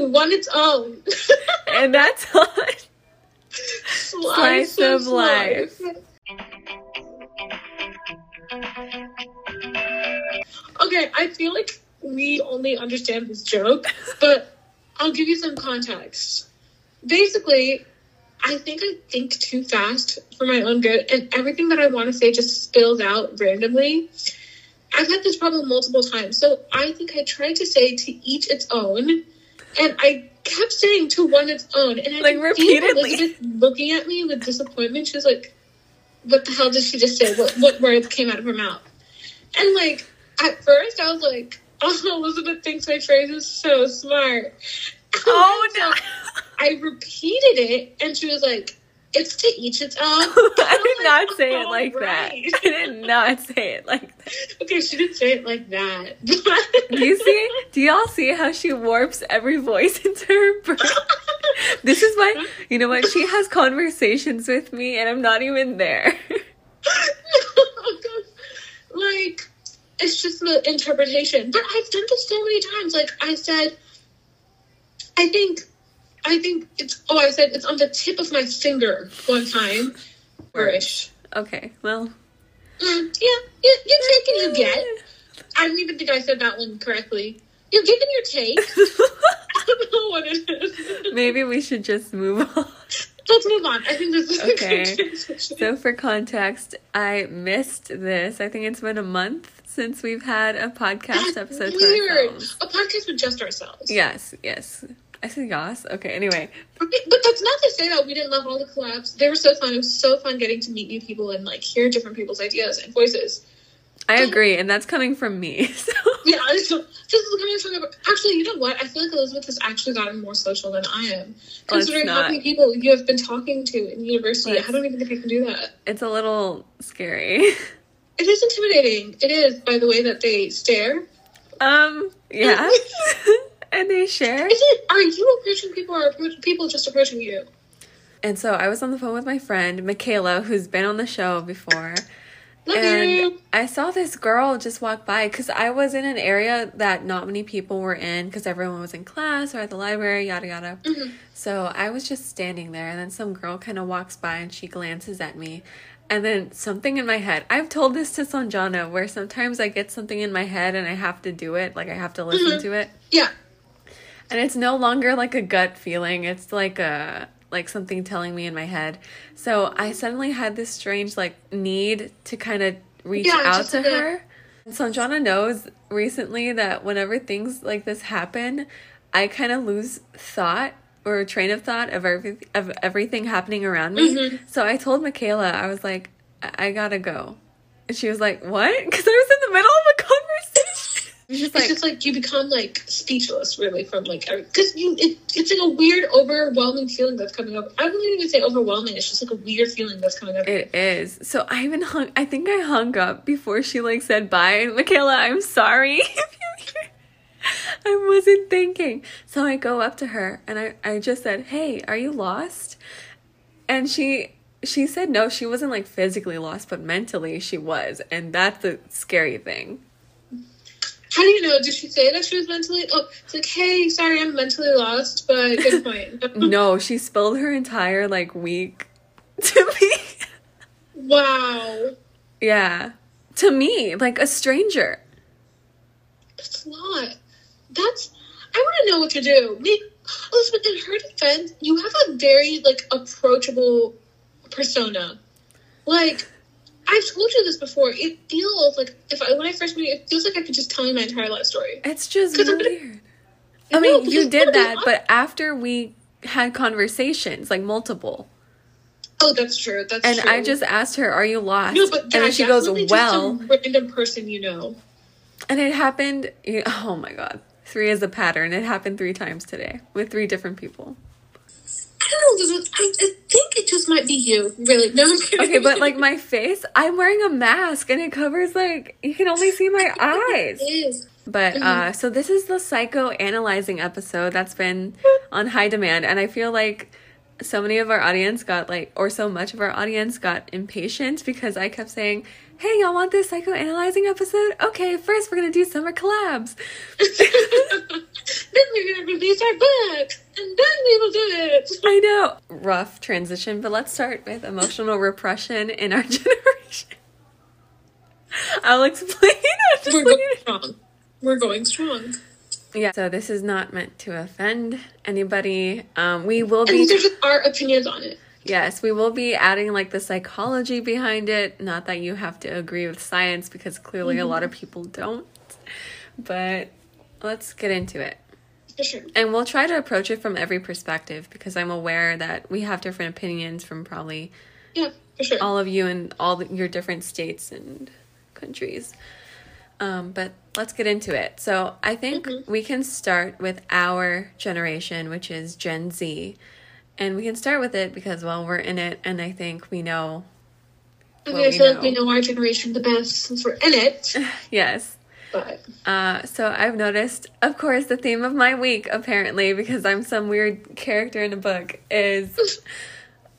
One Its Own. and that's on Slice, Slice of Life. Okay, I feel like we only understand this joke, but I'll give you some context. Basically, I think I think too fast for my own good, and everything that I want to say just spills out randomly. I've had this problem multiple times, so I think I tried to say to each its own, and I kept saying to one its own, oh, and I Like, repeatedly. Elizabeth looking at me with disappointment. She was like, "What the hell did she just say? What what words came out of her mouth?" And like at first, I was like, "Oh, Elizabeth thinks my phrase is so smart." Oh no. I repeated it, and she was like, "It's to each its own." I did not say it "All like that. right." I did not say it like that. Okay, she didn't say it like that. Do you see? Do y'all see how she warps every voice into her? This is why, you know what? She has conversations with me and I'm not even there. like, it's just the interpretation. But I've done this so many times. Like I said, I think, I think it's. Oh, I said it's on the tip of my finger one time. Irish. Okay, well. Mm, yeah, you, you take and you get. I don't even think I said that one correctly. You're giving your take. I don't know what it is. Maybe we should just move on. Let's move on. I think this is a Okay. good. So, for context, I missed this. I think it's been a month since we've had a podcast That's episode weird. A podcast with just ourselves. Yes, yes. I said yes. Okay, anyway. But that's not to say that we didn't love all the collabs. They were so fun. It was so fun getting to meet new people and like hear different people's ideas and voices. I agree, and that's coming from me. So. Yeah, I this is coming from actually. You know what? I feel like Elizabeth has actually gotten more social than I am, Well, considering how many people you have been talking to in university. I don't even think I can do that. It's a little scary. It is intimidating. It is by the way that they stare. Um, yeah. and they share. Is it? Are you approaching people or are people just approaching you? And so I was on the phone with my friend, Michaela, who's been on the show before. Love and you. I saw this girl just walk by because I was in an area that not many people were in because everyone was in class or at the library, yada yada. Mhm. So I was just standing there, and then some girl kind of walks by and she glances at me. And then something in my head, I've told this to Sanjana, where sometimes I get something in my head and I have to do it, like I have to listen Mhm. to it. Yeah. And it's no longer like a gut feeling, it's like a like something telling me in my head. So I suddenly had this strange like need to kind of reach Yeah, out to her. And Sanjana knows recently that whenever things like this happen, I kind of lose thought or train of thought of every of everything happening around me. Mhm. So I told Michaela, I was like, I, I gotta go. And she was like, What? Because I was in the middle of a conversation. She's just It's just like you become like speechless, really, from like because you it, it's like a weird, overwhelming feeling that's coming up. I wouldn't even say overwhelming. It's just like a weird feeling that's coming up. It is. So I even hung. I think I hung up before she like said bye. Michaela, I'm sorry. if you hear- I wasn't thinking. So I go up to her and I I just said, "Hey, are you lost?" And she she said no. She wasn't like physically lost, but mentally she was, and that's the scary thing. How do you know? Did she say that she was mentally? Oh, it's like, hey, sorry, I'm mentally lost, but good point. No, she spilled her entire like week to me. wow, yeah, to me, like a stranger. that's a lot. That's. I want to know what to do. Me, Elizabeth, in her defense, you have a very like approachable persona. Like, I've told you this before. It feels like if I when I first met you, it feels like I could just tell you my entire life story. It's just I'm gonna- weird. I mean, because you did that, but after we had conversations, like multiple, Oh, that's true. That's and true. I just asked her, "Are you lost?" no, but and yeah, she goes, "Well," random person you know. and it happened. Oh my god, three is a pattern. It happened three times today with three different people. I don't know. I, I think it just might be you. Really? No, I'm kidding. Okay, but like my face, I'm wearing a mask, and it covers like you can only see my eyes. it is. But Mm-hmm. uh so this is the psycho analyzing episode that's been on high demand and I feel like so many of our audience got like, or so much of our audience got impatient because I kept saying, hey, y'all want this psychoanalyzing episode? Okay, first we're gonna do summer collabs. then we're gonna release our book, and then we will do it. I know. Rough transition, but let's start with emotional repression in our generation. I'll explain. I'll just We're going strong. We're going strong. Yeah, so this is not meant to offend anybody. Um, we will be. And these are just our opinions on it. Yes, we will be adding like the psychology behind it. Not that you have to agree with science because clearly a lot of people don't. But let's get into it. Sure. And we'll try to approach it from every perspective because I'm aware that we have different opinions from probably Yeah, sure. all of you in all the, your different states and countries. Um, but let's get into it. So I think Mhm. we can start with our generation, which is Gen Z. And we can start with it because, well, we're in it, and I think we know. Okay, we like know. we know our generation the best since we're in it. Yes. But Uh, so I've noticed, of course, the theme of my week, apparently, because I'm some weird character in a book, is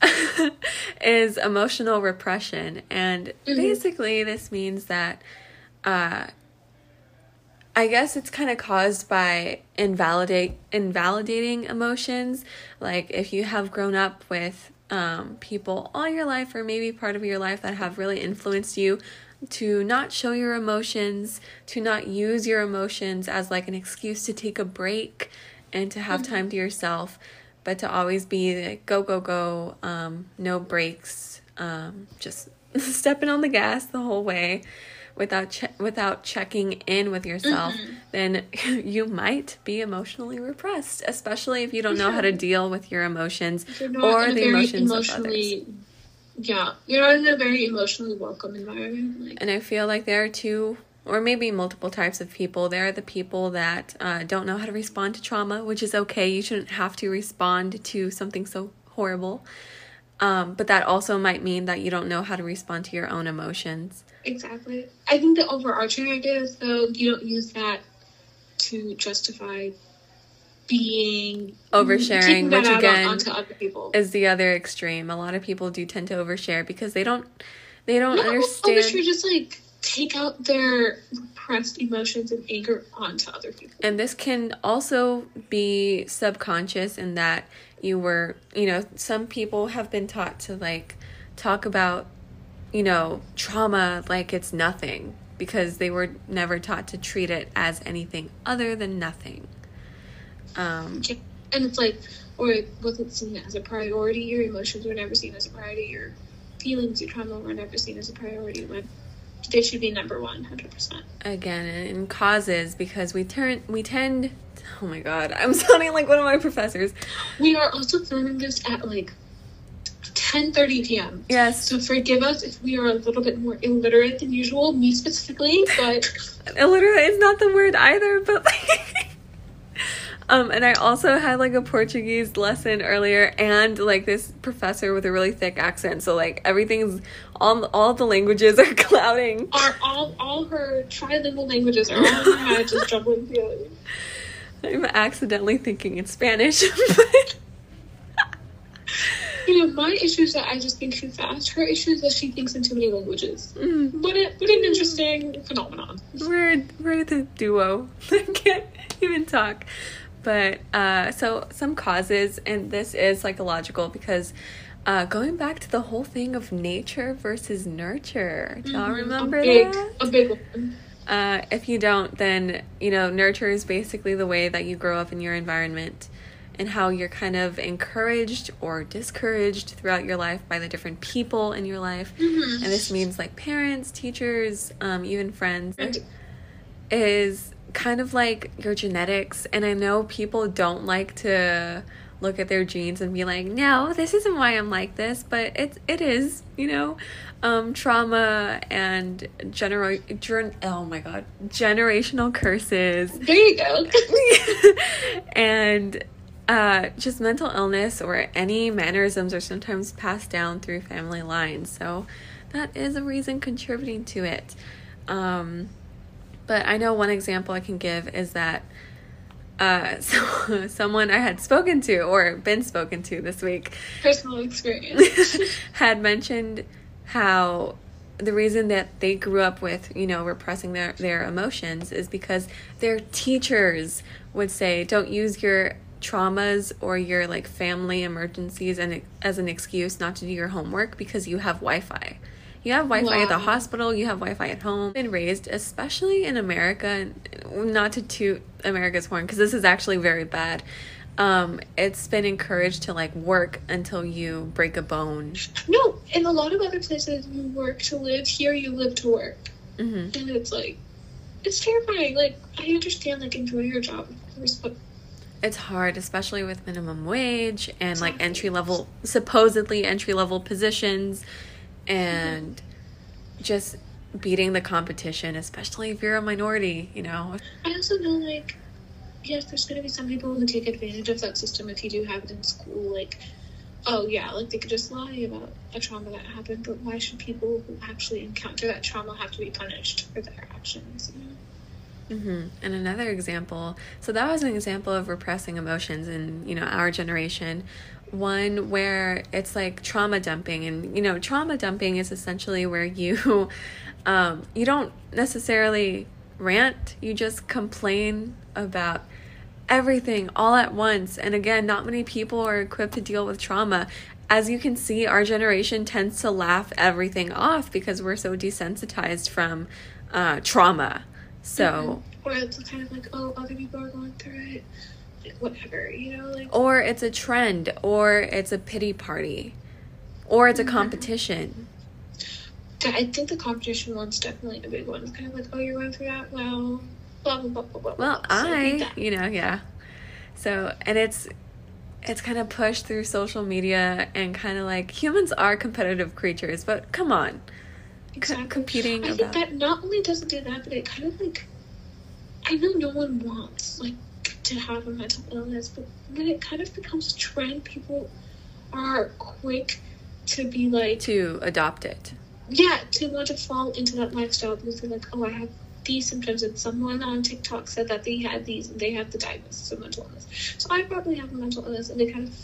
is emotional repression, and Mhm. basically this means that, uh, I guess it's kind of caused by invalidate invalidating emotions. Like if you have grown up with um, people all your life, or maybe part of your life that have really influenced you, to not show your emotions, to not use your emotions as like an excuse to take a break and to have time to yourself, but to always be like go go go, um, no breaks, um, just stepping on the gas the whole way without che- without checking in with yourself, then you might be emotionally repressed, especially if you don't know how to deal with your emotions if you're not or the emotions of others. emotionally, yeah, you're not in a very emotionally welcome environment. Like, And I feel like there are two or maybe multiple types of people. There are the people that uh, don't know how to respond to trauma, which is okay. You shouldn't have to respond to something so horrible. Um, but that also might mean that you don't know how to respond to your own emotions. exactly. I think the overarching idea is though you don't use that to justify being Oversharing, which on- again onto other people. Is the other extreme. A lot of people do tend to overshare because they don't they don't Not understand. overshare, just like take out their repressed emotions and anger onto other people. And this can also be subconscious in that you were, you know, some people have been taught to like talk about, you know, trauma like it's nothing because they were never taught to treat it as anything other than nothing. Um, And it's like, or it wasn't seen as a priority. Your emotions were never seen as a priority. Your feelings, your trauma were never seen as a priority when they should be number one, hundred percent. again, in causes because we turn we tend. Oh my god, I'm sounding like one of my professors. We are also filming this at like ten thirty p.m. Yes, So forgive us if we are a little bit more illiterate than usual, me specifically, but illiterate is not the word either, but like Um, and I also had like a Portuguese lesson earlier, and like this professor with a really thick accent. So like everything's all all the languages are clouding. our all all her trilingual languages are all in her head, just jumbling together. I'm accidentally thinking in Spanish. but- You know, my issue is that I just think too fast. Her issue is that she thinks in too many languages. Mm, What a, what an interesting phenomenon. we're we're the duo. I can't even talk. But uh, so some causes, and this is psychological because uh, going back to the whole thing of nature versus nurture. Do y'all Mhm, remember a big, that? A big one. Uh, if you don't, then you know nurture is basically the way that you grow up in your environment, and how you're kind of encouraged or discouraged throughout your life by the different people in your life. Mhm. And this means like parents, teachers, um, even friends, And is kind of like your genetics. And I know people don't like to look at their genes and be like, no, this isn't why I'm like this, but it it is, you know, um, trauma and general, gen- oh my god, generational curses there you go. and uh, just mental illness or any mannerisms are sometimes passed down through family lines. So that is a reason contributing to it. Um, but I know one example I can give is that uh, so, someone I had spoken to or been spoken to this week Personal experience. had mentioned how the reason that they grew up with, you know, repressing their, their emotions is because their teachers would say, don't use your traumas or your like family emergencies and as an excuse not to do your homework because you have Wi-Fi. You have Wi-Fi at the hospital. You have Wi-Fi at home. Been raised, especially in America, not to toot America's horn because this is actually very bad. Um, it's been encouraged to like work until you break a bone. no, in a lot of other places, you work to live. Here, you live to work. hmm And it's like, it's terrifying. Like, I understand, like, enjoy your job, It's hard, especially with minimum wage and like entry level, supposedly entry level positions, and just beating the competition, especially if you're a minority. You know, I also know, like, yes, there's going to be some people who take advantage of that system if you do have it in school. Like, oh, yeah, like, they could just lie about a trauma that happened, but why should people who actually encounter that trauma have to be punished for their actions? You know? hmm And another example, so that was an example of repressing emotions in, you know, our generation. One where it's like trauma dumping and you know, trauma dumping is essentially where you um you don't necessarily rant, you just complain about everything all at once. And again, not many people are equipped to deal with trauma. As you can see, our generation tends to laugh everything off because we're so desensitized from uh, trauma. So, Or it's kind of like, oh, other people are going through it. Whatever, you know? Like, or it's a trend, or it's a pity party, or it's a Mhm. competition. I think the competition one's definitely a big one. It's kind of like, oh, you're going through that? Well, blah, blah, blah, blah, blah. Well, blah. So I, you know, yeah. So, and it's it's kind of pushed through social media and kind of like humans are competitive creatures, but come on. Exactly. competing I think that not only does it do that, but it kind of like I know no one wants like to have a mental illness, but when it kind of becomes a trend, people are quick to be like, To adopt it. yeah, to want to fall into that lifestyle because they're like, oh, I have these symptoms, and someone on TikTok said that they had these, and they have the diagnosis of mental illness. So I probably have a mental illness, and they kind of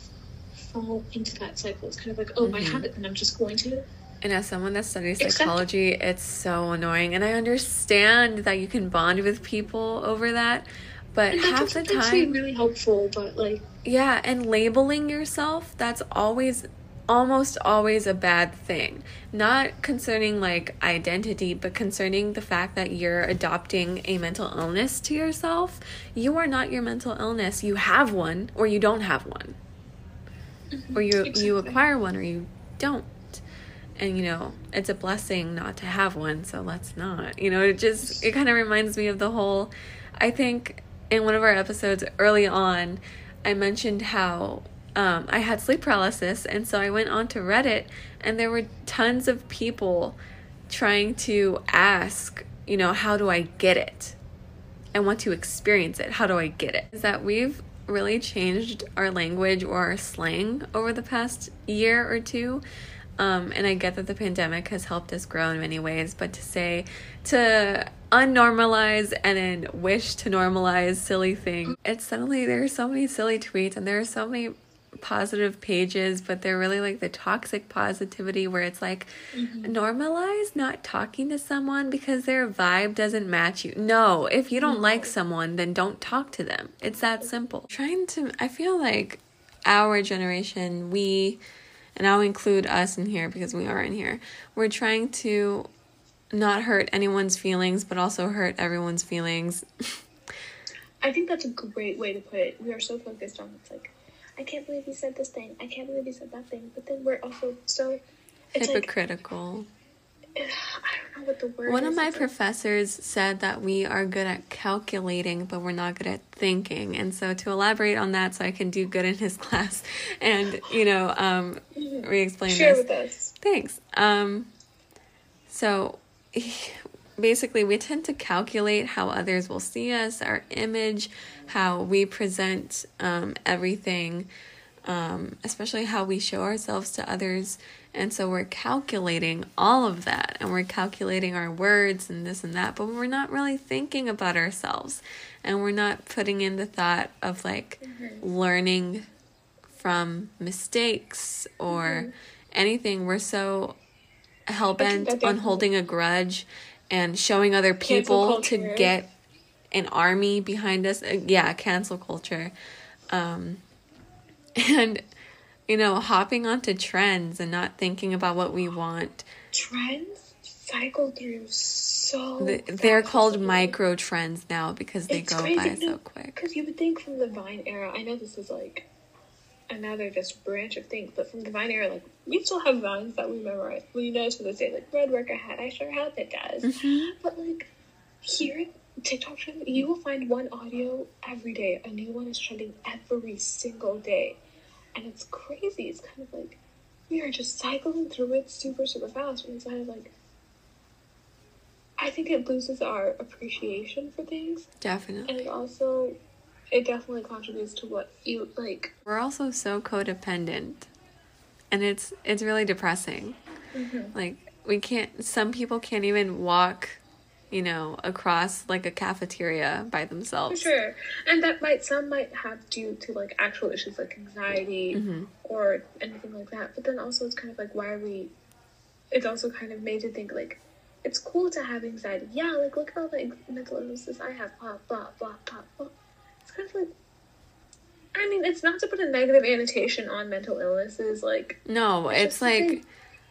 fall into that cycle. It's kind of like, oh, I Mhm. have it, and I'm just going to. And as someone that studies Except- psychology, it's so annoying. And I understand that you can bond with people over that, but And half the time, really helpful, but like. yeah, and labeling yourself, that's always almost always a bad thing. Not concerning like identity, but concerning the fact that you're adopting a mental illness to yourself. You are not your mental illness. You have one or you don't have one. Mm-hmm. Or you you acquire one or you don't. And you know, it's a blessing not to have one, so let's not. You know, it just it kind of reminds me of the whole I think in one of our episodes early on, I mentioned how um, I had sleep paralysis, and so I went onto Reddit, and there were tons of people trying to ask, you know, how do I get it? I want to experience it. How do I get it? Is that we've really changed our language or our slang over the past year or two. Um, and I get that the pandemic has helped us grow in many ways, but to say to unnormalize and then wish to normalize silly things, it's suddenly there are so many silly tweets and there are so many positive pages, but they're really like the toxic positivity where it's like mm-hmm. normalize not talking to someone because their vibe doesn't match you. No, if you don't like someone, then don't talk to them. It's that simple. Trying to, I feel like our generation, we, and I'll include us in here because we are in here, we're trying to not hurt anyone's feelings, but also hurt everyone's feelings. I think that's a great way to put it. We are so focused on it's like, I can't believe he said this thing. I can't believe he said that thing. But then we're also so it's like Hypocritical. I don't know what the word. One of my like- professors said that we are good at calculating, but we're not good at thinking. And so, to elaborate on that, so I can do good in his class and, you know, um, re explain share this. with us. Thanks. Um, so basically, we tend to calculate how others will see us, our image, how we present um, everything. um, especially how we show ourselves to others. And so we're calculating all of that and we're calculating our words and this and that, but we're not really thinking about ourselves and we're not putting in the thought of like mm-hmm. learning from mistakes or mm-hmm. anything. We're so hell bent on holding a grudge and showing other people to get an army behind us. Uh, yeah, cancel culture. Um, and you know, hopping onto trends and not thinking about what we want. Trends cycle through so. The, they're called micro trends now because they it's go crazy. by so quick. Because you would think from the Vine era, I know this is like another just branch of things, but from the Vine era, like we still have vines that we memorize. We know to this day, like road work ahead. I sure hope it does. Mm-hmm. But like here TikTok trend, you will find one audio every day. A new one is trending every single day. And it's crazy. It's kind of like we are just cycling through it super, super fast. And it's kind of like I think it loses our appreciation for things. Definitely. And also it definitely contributes to what you like. We're also so codependent. And it's it's really depressing. Mm-hmm. Like we can't some people can't even walk you know, across like a cafeteria by themselves. For sure. And that might some might have due to like actual issues like anxiety mm-hmm. or anything like that. But then also it's kind of like why are we it's also kind of made to think like it's cool to have anxiety. Yeah, like look at all the mental illnesses I have, blah blah blah blah blah. Kind of like I mean, it's not to put a negative annotation on mental illnesses, like No, it's, it's like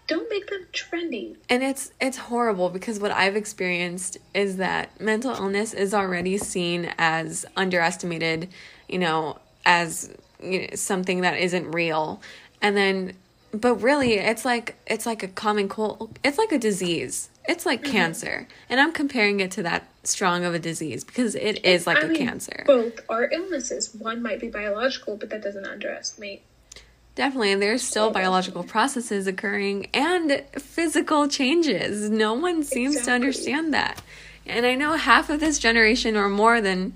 don't make them trendy. And it's it's horrible because what I've experienced is that mental illness is already seen as underestimated, you know, as you know, something that isn't real. And then but really it's like it's like a common cold it's like a disease. It's like mm-hmm. cancer. And I'm comparing it to that strong of a disease because it is like I a mean, cancer. Both are illnesses. One might be biological, but that doesn't underestimate Definitely, and there's still biological processes occurring and physical changes. No one seems exactly. to understand that. And I know half of this generation or more than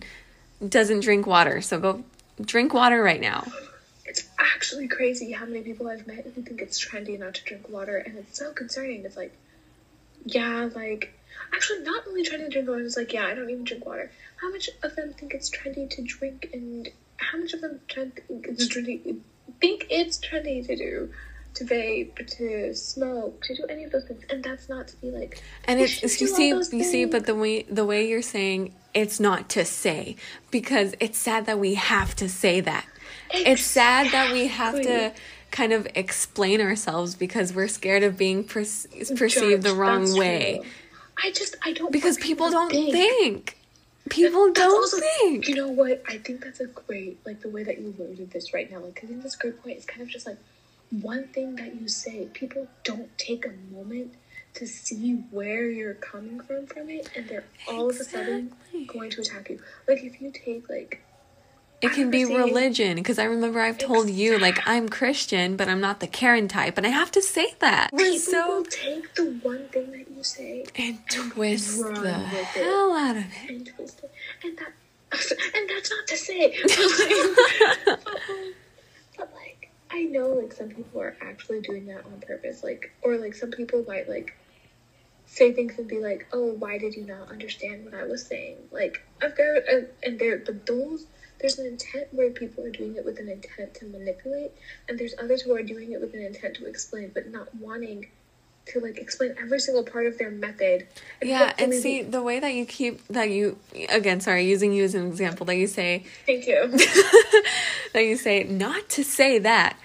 doesn't drink water. So go drink water right now. It's actually crazy how many people I've met who think it's trendy not to drink water, and it's so concerning. It's like, yeah, like actually not only trendy to drink water. It's like, yeah, I don't even drink water. How much of them think it's trendy to drink, and how much of them think it's trendy think it's trendy to do to vape, to smoke, to do any of those things, and that's not to be like. And it's you see, you things. see, but the way the way you're saying it's not to say because it's sad that we have to say that. Exactly. It's sad that we have to kind of explain ourselves because we're scared of being per- perceived the wrong way. True. I just I don't because people don't think. think. People don't also, think. You know what? I think that's a great, like the way that you worded this right now. Like, I think that's a great point. It's kind of just like one thing that you say. People don't take a moment to see where you're coming from from it, and they're all exactly. of a sudden going to attack you. Like, if you take like it can be religion because I remember I've told you like I'm Christian, but I'm not the Karen type, and I have to say that. We're People so take the one thing that you say and, and twist the hell out of it, and twist it, and that, and that's not to say, but like, but like I know like some people are actually doing that on purpose, like or like some people might like say things and be like, "Oh, why did you not understand what I was saying?" Like I've got, uh, and they're but those there's an intent where people are doing it with an intent to manipulate, and there's others who are doing it with an intent to explain, but not wanting to like explain every single part of their method. And yeah, and see the way that you keep that you again, sorry, using you as an example, that you say Thank you. that you say not to say that.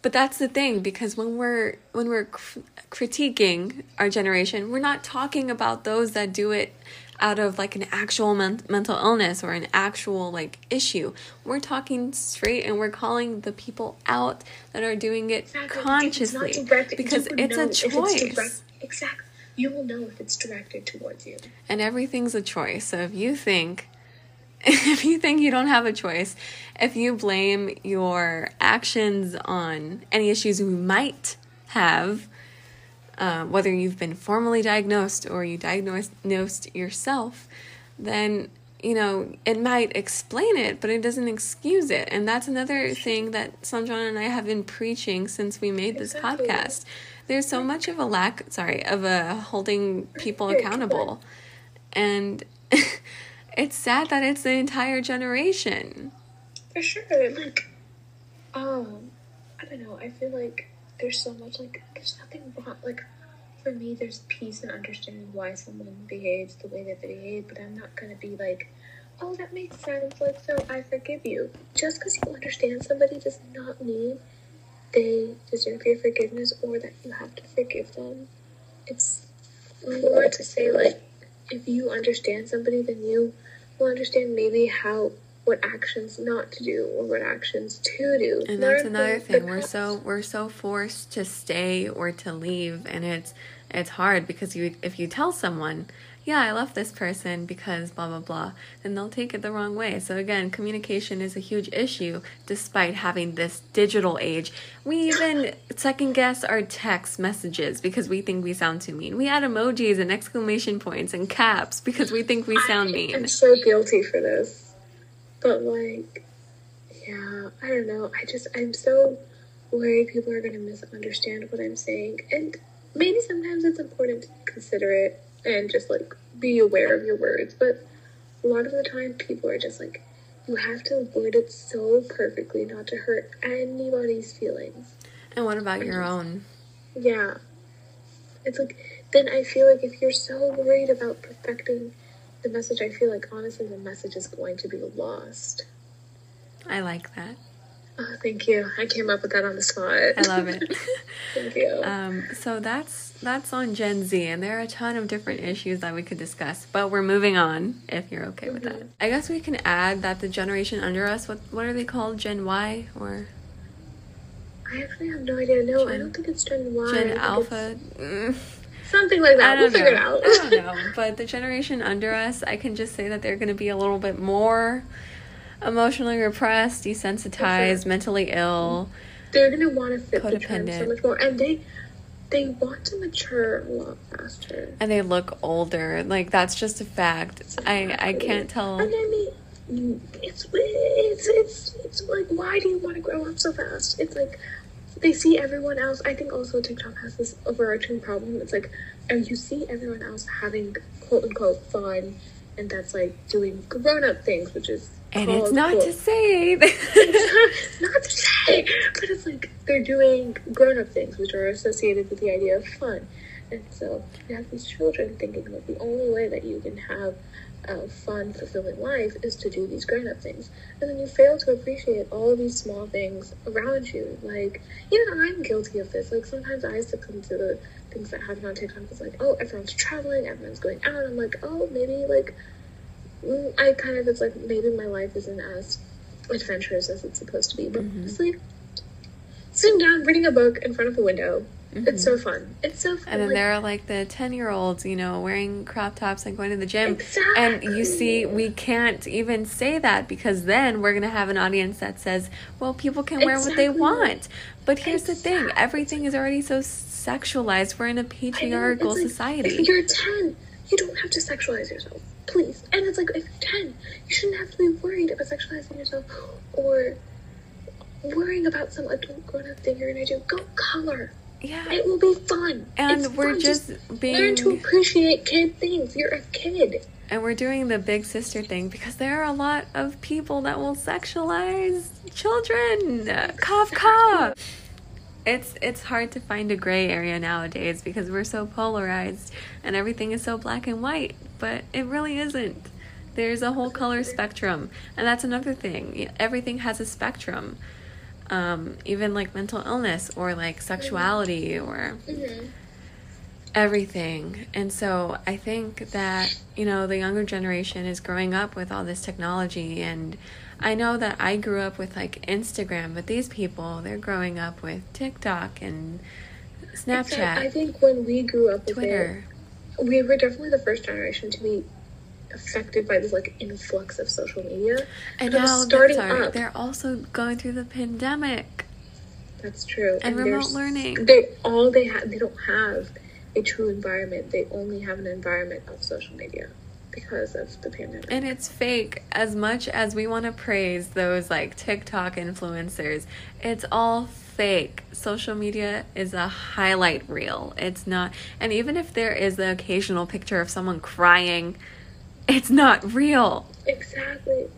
But that's the thing because when we're when we're cr- critiquing our generation, we're not talking about those that do it out of like an actual men- mental illness or an actual like issue. We're talking straight and we're calling the people out that are doing it exactly. consciously it's because it's a choice. It's direct- exactly. You will know if it's directed towards you. And everything's a choice. So if you think if you think you don't have a choice, if you blame your actions on any issues you might have, um, whether you've been formally diagnosed or you diagnosed yourself, then you know, it might explain it, but it doesn't excuse it. And that's another thing that Sanjana and I have been preaching since we made this Exactly. podcast. There's so much of a lack, sorry, of a holding people accountable. And it's sad that it's the entire generation. For sure. Like, um, I don't know. I feel like there's so much, like, there's nothing wrong. Like, for me, there's peace and understanding why someone behaves the way that they behave, but I'm not going to be like, oh, that makes sense. Like, so I forgive you. Just because you understand somebody does not mean they deserve your forgiveness or that you have to forgive them. It's more to say, like, if you understand somebody, then you will understand maybe how what actions not to do or what actions to do. And that's another thing. We're so we're so forced to stay or to leave and it's it's hard because you if you tell someone, yeah, I left this person because blah blah blah, then they'll take it the wrong way. So again, communication is a huge issue despite having this digital age. We even second guess our text messages because we think we sound too mean. We add emojis and exclamation points and caps because we think we sound mean. I'm so guilty for this. But like yeah, I don't know. I just I'm so worried people are gonna misunderstand what I'm saying. And maybe sometimes it's important to consider it and just like be aware of your words. But a lot of the time people are just like you have to word it so perfectly not to hurt anybody's feelings. And what about your mm-hmm. own? Yeah. It's like, then I feel like if you're so worried about perfecting the message, I feel like honestly the message is going to be lost. I like that. Oh, thank you. I came up with that on the spot. I love it. thank you. Um, so that's that's on Gen Z, and there are a ton of different issues that we could discuss. But we're moving on, if you're okay with that. I guess we can add that the generation under us, what what are they called? Gen Y or I actually have no idea. No, I don't think it's Gen Y. Gen Alpha? Something like that. We'll don't figure it know. out. I don't know. But the generation under us, I can just say that they're going to be a little bit more emotionally repressed, desensitized, mm-hmm. mentally ill. They're gonna want to fit the trend so much more, and they they want to mature a lot faster. and they look older. Like that's just a fact. I I can't tell. And I mean, it's it's it's it's like, why do you want to grow up so fast? It's like they see everyone else. I think also TikTok has this overarching problem. It's like, and you see everyone else having quote unquote fun, and that's like doing grown up things, which is And it's not quote, to say it's not, not to say, but it's like they're doing grown up things which are associated with the idea of fun. And so you have these children thinking that the only way that you can have a fun, fulfilling life is to do these grown up things. And then you fail to appreciate all of these small things around you. Like, even I'm guilty of this. Like, sometimes I succumb to the things that happen on TikTok. It's like, oh, everyone's traveling, everyone's going out. I'm like, oh, maybe like mm, I kind of it's like maybe my life isn't as adventurous as it's supposed to be. But Mhm. honestly, sitting down, reading a book in front of a window, it's so fun. It's so fun. Mm-hmm. And then like, there are like the 10 year olds, you know, wearing crop tops and going to the gym. Exactly. And you see, we can't even say that because then we're going to have an audience that says, well, people can wear what they want. But here's the thing everything is already so sexualized. We're in a patriarchal like, society. If you're 10, you don't have to sexualize yourself, please. And it's like, if you're 10, you shouldn't have to be worried about sexualizing yourself or worrying about some adult grown up thing you're gonna do. Go color. Yeah. It will be fun. And It's we're fun. just learn to appreciate kid things. You're a kid. And we're doing the big sister thing because there are a lot of people that will sexualize children. Cough, cough. It's it's hard to find a gray area nowadays because we're so polarized and everything is so black and white, but it really isn't. There's a whole color spectrum, and that's another thing. Everything has a spectrum. Um, even like mental illness or like sexuality or Mm-hmm. everything. And so I think that, you know, the younger generation is growing up with all this technology and I know that I grew up with like Instagram, but these people, they're growing up with TikTok and Except I think when we grew up with Twitter. it, we were definitely the first generation to be affected by this like influx of social media. And now starting sorry, up. they're also going through the pandemic. That's true. And they're remote learning. They all they have. They don't have a true environment. They only have an environment of social media. because of the pandemic. And it's fake as much as we want to praise those like TikTok influencers. It's all fake. Social media is a highlight reel. It's not, and even if there is the occasional picture of someone crying, it's not real. Exactly.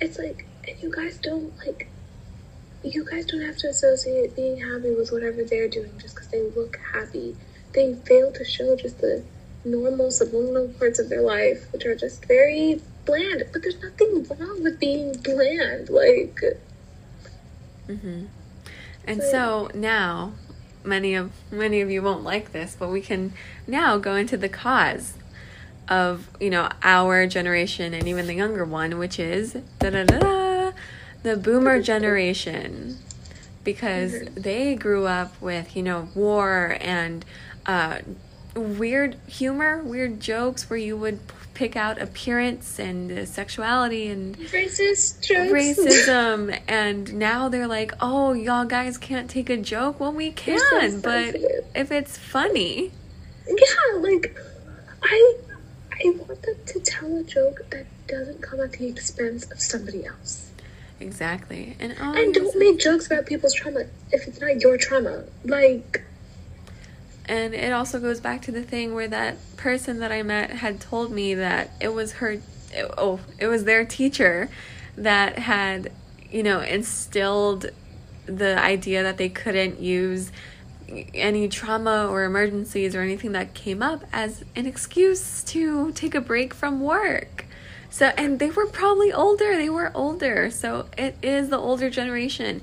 It's like, and you guys don't like, you guys don't have to associate being happy with whatever they're doing just because they look happy. They fail to show just the normal subliminal parts of their life, which are just very bland. But there's nothing wrong with being bland. Like, Mm-hmm. And so now, many of many of you won't like this, but we can now go into the cause of you know our generation and even the younger one, which is the boomer generation, because they grew up with you know war and uh, weird humor, weird jokes where you would pick out appearance and uh, sexuality and racist jokes. racism. And now they're like oh y'all guys can't take a joke? Well we You're so can but if it's funny. Yeah, like I I want them to tell a joke that doesn't come at the expense of somebody else. exactly and oh And don't make jokes about people's trauma if it's not your trauma. Like and it also goes back to the thing where that person that i met had told me that it was her it- oh it was their teacher that had you know instilled the idea that they couldn't use any trauma or emergencies or anything that came up as an excuse to take a break from work. So, and they were probably older. They were older. So, it is the older generation.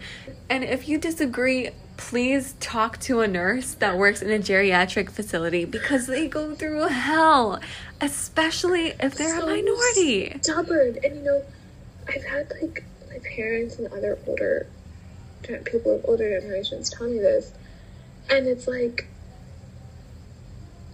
And if you disagree, please talk to a nurse that works in a geriatric facility because they go through hell, especially if they're a minority. Stubborn. And you know, I've had like my parents and other older people of older generations tell me this. And it's like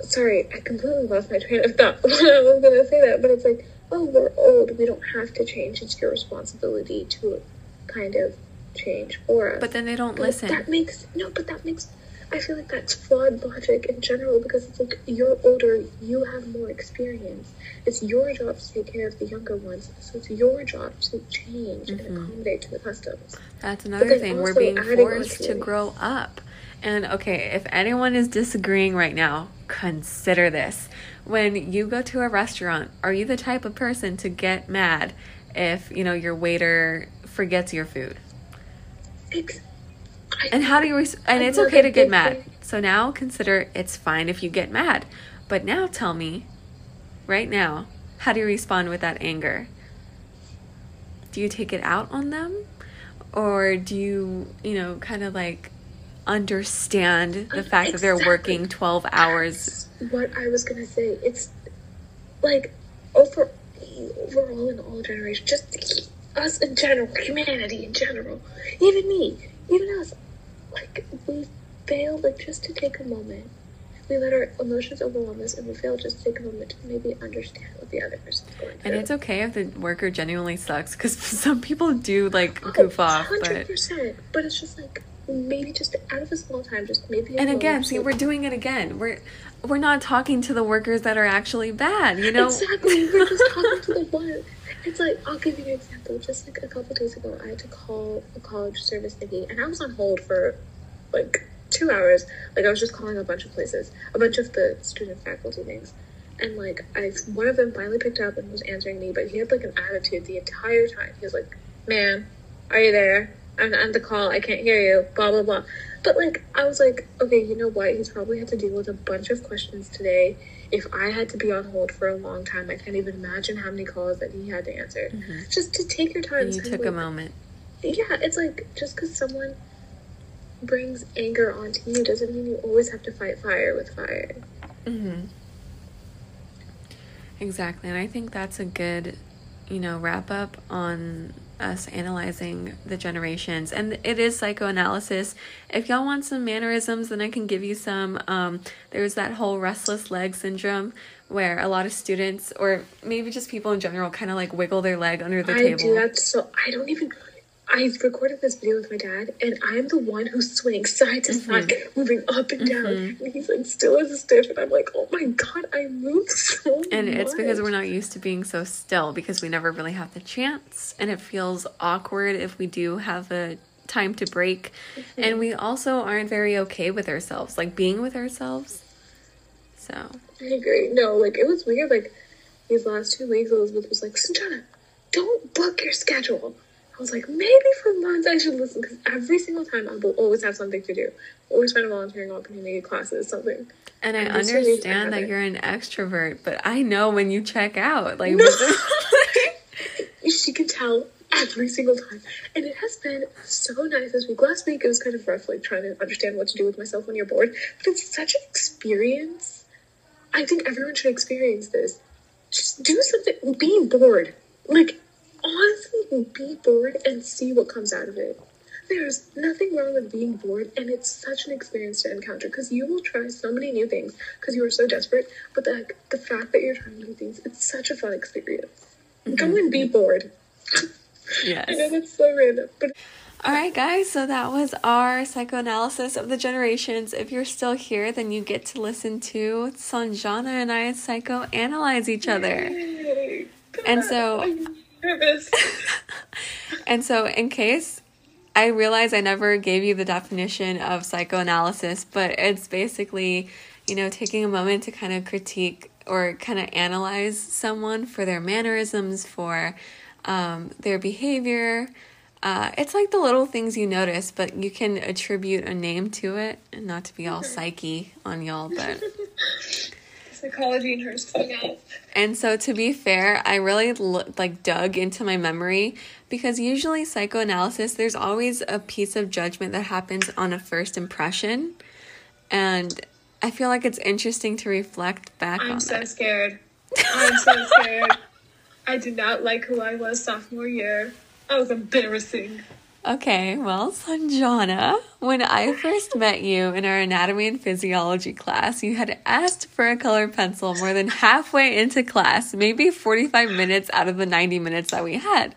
sorry, I completely lost my train of thought when I was gonna say that, but it's like, oh, we're old, we don't have to change. It's your responsibility to kind of change for us. But then they don't But listen. That makes no, but that makes. I feel like that's flawed logic in general because it's like you're older, you have more experience. It's your job to take care of the younger ones, so it's your job to change and mm-hmm. accommodate to the customs. That's another thing. We're being forced to grow up. And okay, if anyone is disagreeing right now, consider this. When you go to a restaurant, are you the type of person to get mad if, you know, your waiter forgets your food? I, And how do you res- and I'm it's okay to get mad. So now consider it's fine if you get mad. But now tell me right now, how do you respond with that anger? Do you take it out on them? Or do you, you know, kind of like understand the fact that they're working 12 hours? That's what I was gonna say. It's like over overall in all generations, just us in general, humanity in general, even me, even us, like we fail like just to take a moment. We let our emotions overwhelm us, and we fail just to take a moment to maybe understand what the other person's going through. And it's okay if the worker genuinely sucks because some people do like oh, goof off. Oh, Hundred But. But it's just like maybe just out of a small time, just maybe. and again, see, we're doing it again. We're we're not talking to the workers that are actually bad. You know, Exactly. We're just talking to the one. It's like I'll give you an example. Just like a couple days ago, I had to call a college service thingy, and I was on hold for like two hours. Like I was just calling a bunch of places, a bunch of the student faculty things, and like I, one of them finally picked up and was answering me, but he had like an attitude the entire time. He was like, "Ma'am, are you there? I'm on the call. I can't hear you." Blah blah blah. But like I was like, okay, you know what? He's probably had to deal with a bunch of questions today. If I had to be on hold for a long time, I can't even imagine how many calls that he had to answer. Just to take your time. and you took a moment. Yeah, it's like just because someone brings anger onto you doesn't mean you always have to fight fire with fire. Mm-hmm. Exactly. And I think that's a good, you know, wrap up on us analyzing the generations. And it is psychoanalysis. If y'all want some mannerisms, then I can give you some. Um, there's that whole restless leg syndrome where a lot of students, or maybe just people in general, kind of like wiggle their leg under the I table. do that so I don't even. I recorded this video with my dad, and I am the one who's swaying side to mm-hmm. side, moving up and down. Mm-hmm. And he's like still as a stiff, and I'm like, oh my god, I move so And it's because we're not used to being so still because we never really have the chance. And it feels awkward if we do have a time to break. Mm-hmm. And we also aren't very okay with ourselves, like being with ourselves. So, I agree. No, like it was weird. Like these last two weeks, Elizabeth was like, Sanjana, don't book your schedule. I was like, maybe for months I should listen because every single time I will always have something to do. Always find a volunteering opportunity, classes, something. and I And this really is understand that you're an extrovert, but I know when you check out. Like, No. She can tell every single time. And it has been so nice this week. Last week it was kind of rough, like trying to understand what to do with myself when you're bored. But it's such an experience. I think everyone should experience this. Just do something. Be bored. Like, honestly, be bored and see what comes out of it. There's nothing wrong with being bored, and it's such an experience to encounter because you will try so many new things because you are so desperate. But the, the fact that you're trying new things, it's such a fun experience. Go and be mm-hmm. bored. yes. I know that's so random, but All right, guys, so that was our psychoanalysis of the generations. If you're still here, then you get to listen to Sanjana and I psychoanalyze each other. Yay. And so- nervous. And so, in case I realize I never gave you the definition of psychoanalysis, but it's basically, you know, taking a moment to kind of critique or kind of analyze someone for their mannerisms, for um, their behavior. Uh, it's like the little things you notice, but you can attribute a name to it, and not to be all psyche on y'all, but. Psychology and hers coming out. And so, to be fair, I really like dug into my memory because usually psychoanalysis, there's always a piece of judgment that happens on a first impression, and I feel like it's interesting to reflect back I'm so that. scared. I'm so scared. I did not like who I was sophomore year. That was embarrassing. Okay, well, Sanjana, when I first met you in our anatomy and physiology class, you had asked for a colored pencil more than halfway into class, maybe 45 minutes out of the 90 minutes that we had.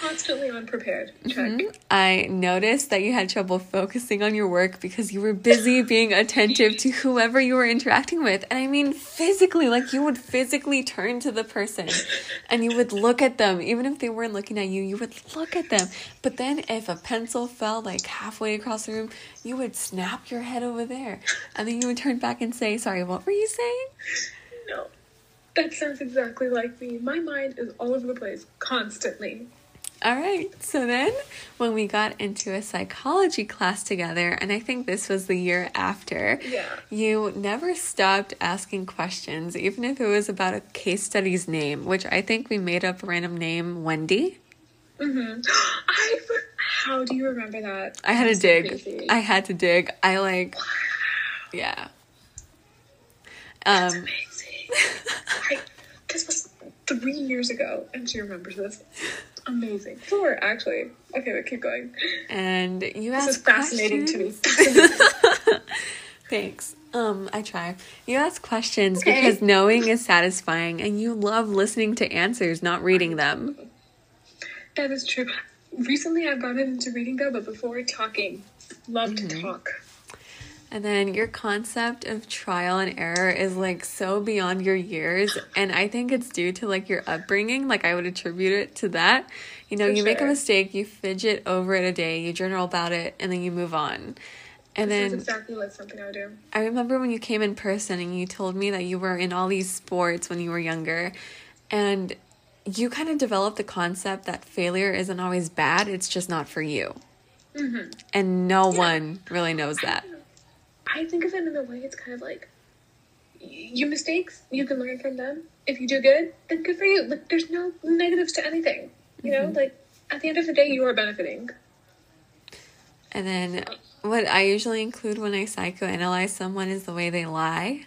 Constantly unprepared. Check. Mm-hmm. I noticed that you had trouble focusing on your work because you were busy being attentive to whoever you were interacting with. And I mean physically, like you would physically turn to the person and you would look at them. Even if they weren't looking at you, you would look at them. But then if a pencil fell like halfway across the room, you would snap your head over there. And then you would turn back and say, Sorry, what were you saying? No. That sounds exactly like me. My mind is all over the place constantly. All right. So then, when we got into a psychology class together, and I think this was the year after, Yeah. you never stopped asking questions, even if it was about a case study's name, which I think we made up a random name, Wendy. Mm-hmm. I. How do you remember that? I had to so dig. crazy. I had to dig. I like, yeah. Um, Amazing. This three years ago, and she remembers this. Amazing. Four, actually. Okay, but keep going. and you This asked is fascinating to me. questions. Thanks. Um, I try. You ask questions Okay. because knowing is satisfying, and you love listening to answers, not reading them. That is true. Recently, I've gotten into reading though, but before talking, love Mm-hmm. to talk. And then your concept of trial and error is like so beyond your years. And I think it's due to like your upbringing. Like I would attribute it to that. You know, For you make a mistake, you fidget over it a day, you journal about it, and then you move on. And This is then exactly like something I would do. I remember when you came in person and you told me that you were in all these sports when you were younger. And you kind of developed the concept that failure isn't always bad, it's just not for you. Mm-hmm. And no one really knows that. I think of it in a way it's kind of like y- your mistakes, you can learn from them. If you do good, then good for you. Like there's no negatives to anything. You know, mm-hmm. like at the end of the day you are benefiting. And then what I usually include when I psychoanalyze someone is the way they lie.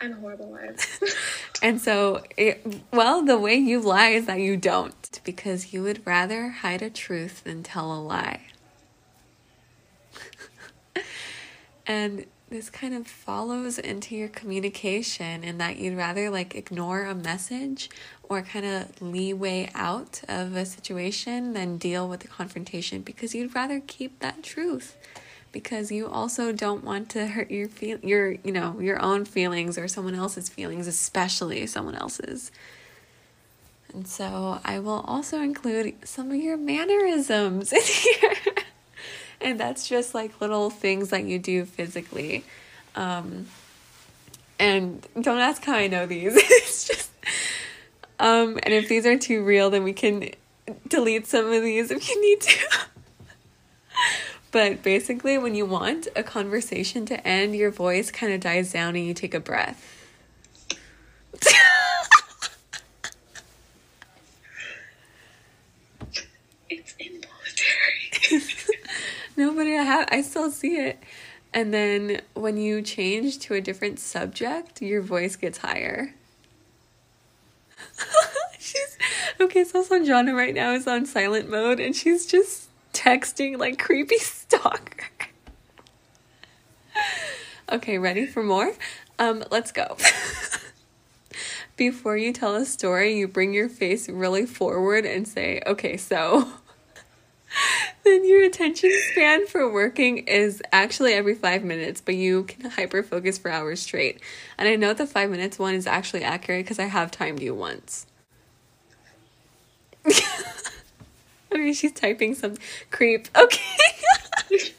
I'm a horrible liar. And so, it, well, the way you lie is that you don't, because you would rather hide a truth than tell a lie. And this kind of follows into your communication in that you'd rather like ignore a message or kind of leeway out of a situation than deal with the confrontation because you'd rather keep that truth because you also don't want to hurt your feel your you know your own feelings or someone else's feelings especially someone else's. And so I will also include some of your mannerisms in here and that's just like little things that you do physically. Um, and don't ask how I know these. it's just, um, and if these are too real, then we can delete some of these if you need to. but basically, when you want a conversation to end, your voice kind of dies down and you take a breath. it's involuntary. Nobody I have I still see it. And then when you change to a different subject, your voice gets higher. she's okay, so Sanjana right now is on silent mode and she's just texting like creepy stalker. okay, ready for more? Um, let's go. Before you tell a story, you bring your face really forward and say, okay, so then your attention span for working is actually every five minutes, but you can hyper focus for hours straight. And I know the five minutes one is actually accurate because I have timed you once. okay, she's typing some creep. Okay.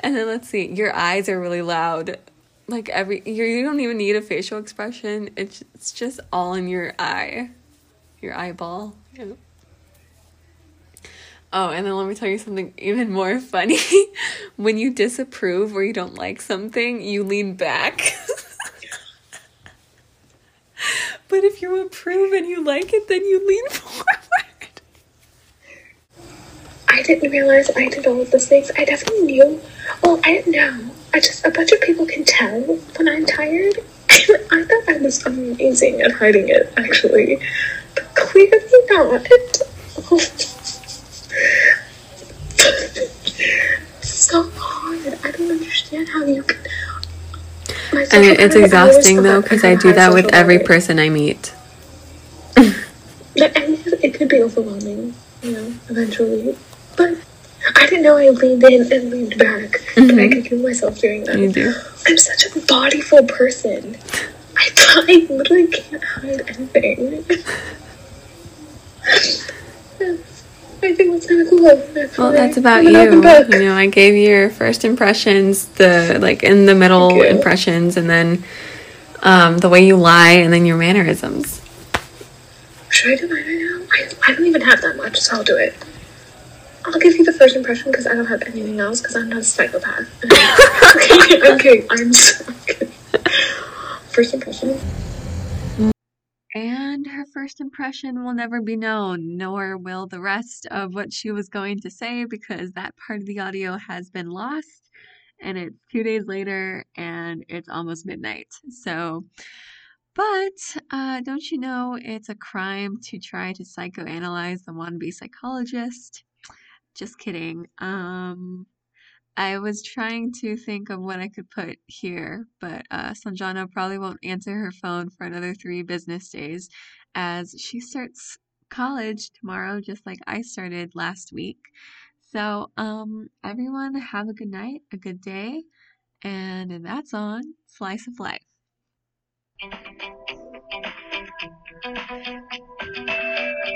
and then let's see, your eyes are really loud. Like every, you you don't even need a facial expression. It's it's just all in your eye, your eyeball. Yeah. Oh, and then let me tell you something even more funny. when you disapprove or you don't like something, you lean back. but if you approve and you like it, then you lean forward. I didn't realize I did all of those things. I definitely knew. Well, I didn't know. I just, a bunch of people can tell when I'm tired. I thought I was amazing at hiding it, actually. But clearly not. So hard. I don't understand how you can. And it's exhausting though, because I do that with every person I meet. it could be overwhelming, you know, eventually. But I didn't know I leaned in and leaned back. Mm-hmm. And I could feel myself doing that. You do. I'm such a bodyful person. I, I literally can't hide anything. I think that's kind of cool. Well, that's about you. You know, I gave you your first impressions, the like in the middle impressions, and then um, the way you lie, and then your mannerisms. Should I do mine right now? I, I don't even have that much, so I'll do it. I'll give you the first impression because I don't have anything else because I'm not a psychopath. okay, okay, I'm sorry. First impression. And her first impression will never be known, nor will the rest of what she was going to say because that part of the audio has been lost. And it's two days later and it's almost midnight. So, but uh, don't you know it's a crime to try to psychoanalyze the wannabe psychologist? Just kidding. Um, I was trying to think of what I could put here, but uh, Sanjana probably won't answer her phone for another three business days as she starts college tomorrow, just like I started last week. So, um, everyone, have a good night, a good day, and that's on Slice of Life.